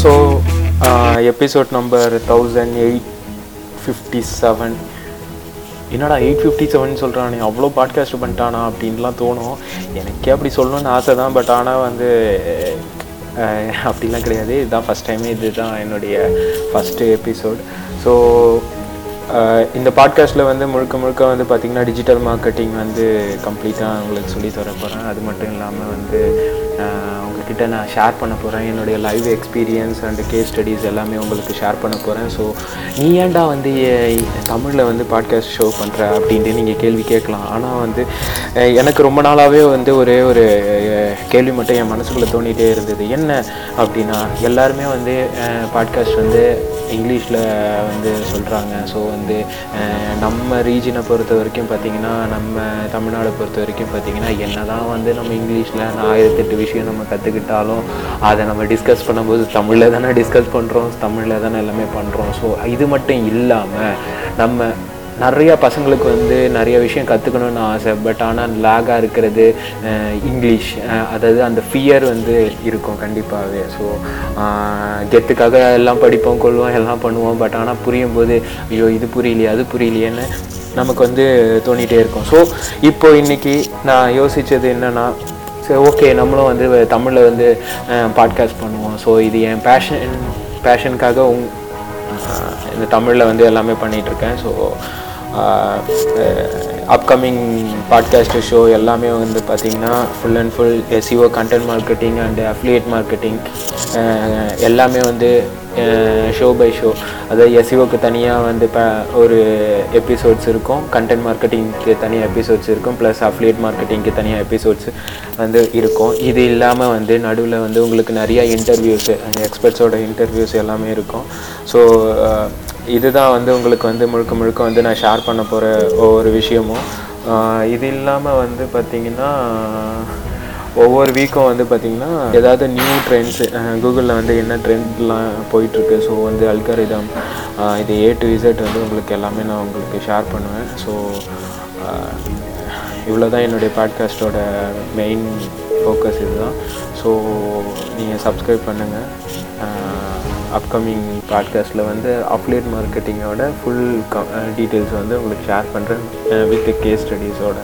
So episode number thousand eight fifty seven என்னடா eight fifty seven சொல்கிறானே அவ்வளோ podcast பண்ணிட்டானா? அப்படின்லாம் தோணும். எனக்கே அப்படி சொல்லணும்னு ஆசை தான் பட் ஆனால் வந்து அப்படிலாம் கிடையாது. இதுதான் ஃபஸ்ட் டைமே இதுதான் என்னுடைய ஃபஸ்ட்டு எபிசோட் ஸோ இந்த பாட்காஸ்ட்டில் வந்து முழுக்க முழுக்க வந்து பார்த்திங்கன்னா டிஜிட்டல் மார்க்கெட்டிங் வந்து கம்ப்ளீட்டாக உங்களுக்கு சொல்லி தர போகிறேன் அது மட்டும் இல்லாமல் வந்து உங்ககிட்ட நான் ஷேர் பண்ண போகிறேன் என்னுடைய live experience and case studies எல்லாமே உங்களுக்கு ஷேர் பண்ண போகிறேன் ஸோ நீ ஏன்டா வந்து தமிழில் வந்து பாட்காஸ்ட் ஷோ பண்ணுற அப்படின்ட்டு நீங்கள் கேள்வி கேட்கலாம். ஆனால் வந்து எனக்கு ரொம்ப நாளாகவே வந்து ஒரே ஒரு கேள்வி மட்டும் என் மனசுக்குள்ளே தோண்டிகிட்டே இருந்தது. என்ன அப்படின்னா எல்லாருமே வந்து பாட்காஸ்ட் வந்து இங்கிலீஷில் வந்து சொல்கிறாங்க ஸோ வந்து நம்ம ரீஜனை பொறுத்த வரைக்கும் பார்த்திங்கன்னா நம்ம தமிழ்நாடை பொறுத்த வரைக்கும் பார்த்திங்கன்னா என்ன தான் வந்து நம்ம இங்கிலீஷில் நான் ஆயிரத்தெட்டு விஷயம் நம்ம கற்றுக்கிட்டாலும் அதை நம்ம டிஸ்கஸ் பண்ணும்போது தமிழில் தானே டிஸ்கஸ் பண்ணுறோம் தமிழில் தானே எல்லாமே பண்ணுறோம் ஸோ இது மட்டும் இல்லாமல் நம்ம நிறையா பசங்களுக்கு வந்து நிறைய விஷயம் கற்றுக்கணும்னு ஆசை பட் ஆனால் லேகாக இருக்கிறது இங்கிலீஷ் அதாவது அந்த ஃபியர் வந்து இருக்கும் கண்டிப்பாகவே ஸோ கெத்துக்காக எல்லாம் படிப்போம் கொள்வோம் எல்லாம் பண்ணுவோம் பட் ஆனால் புரியும் போது ஐயோ இது புரியலையே அது புரியலையேன்னு நமக்கு வந்து தோணிகிட்டே இருக்கும். ஸோ இப்போ இன்றைக்கி நான் யோசித்தது என்னென்னா சரி ஓகே நம்மளும் வந்து தமிழில் வந்து பாட்காஸ்ட் பண்ணுவோம். ஸோ இது என் பேஷன் பேஷனுக்காக உங் இந்த தமிழில் வந்து எல்லாமே பண்ணிகிட்ருக்கேன் ஸோ அப்கமிங் பாட்காஸ்ட் ஷோ எல்லாமே வந்து பார்த்திங்கன்னா full and full SEO content marketing and affiliate marketing எல்லாமே வந்து ஷோ பை ஷோ அதாவது எஸ்இஓக்கு தனியாக வந்து இப்போ ஒரு எபிசோட்ஸ் இருக்கும் கண்டென்ட் மார்க்கெட்டிங்க்கு தனியாக எபிசோட்ஸ் இருக்கும் ப்ளஸ் அஃப்லியேட் மார்க்கெட்டிங்க்கு தனியாக எபிசோட்ஸ் வந்து இருக்கும். இது இல்லாமல் வந்து நடுவில் வந்து உங்களுக்கு நிறையா இன்டர்வியூஸு அந்த எக்ஸ்பர்ட்ஸோட இன்டர்வியூஸ் எல்லாமே இருக்கும். ஸோ இதுதான் வந்து உங்களுக்கு வந்து முழுக்க முழுக்க வந்து நான் ஷேர் பண்ண போகிற ஒவ்வொரு விஷயமும். இது இல்லாமல் வந்து பார்த்திங்கன்னா ஒவ்வொரு வீக்கும் வந்து பார்த்திங்கன்னா ஏதாவது நியூ ட்ரெண்ட்ஸு கூகுளில் வந்து என்ன ட்ரெண்ட்லாம் போயிட்டுருக்கு. ஸோ வந்து அல்காரிதம் இது ஏ டு இசட் வந்து உங்களுக்கு எல்லாமே நான் உங்களுக்கு ஷேர் பண்ணுவேன். ஸோ இவ்வளோ தான் என்னுடைய பாட்காஸ்ட்டோட மெயின் ஃபோக்கஸ் இதுதான். ஸோ நீங்கள் சப்ஸ்கிரைப் பண்ணுங்கள் அப்கமிங் பாட்காஸ்ட்டில் வந்து அப்லேட் மார்க்கெட்டிங்கோட ஃபுல் டீட்டெயில்ஸ் வந்து உங்களுக்கு ஷேர் பண்ணுறேன் வித் கேஸ் ஸ்டடீஸோட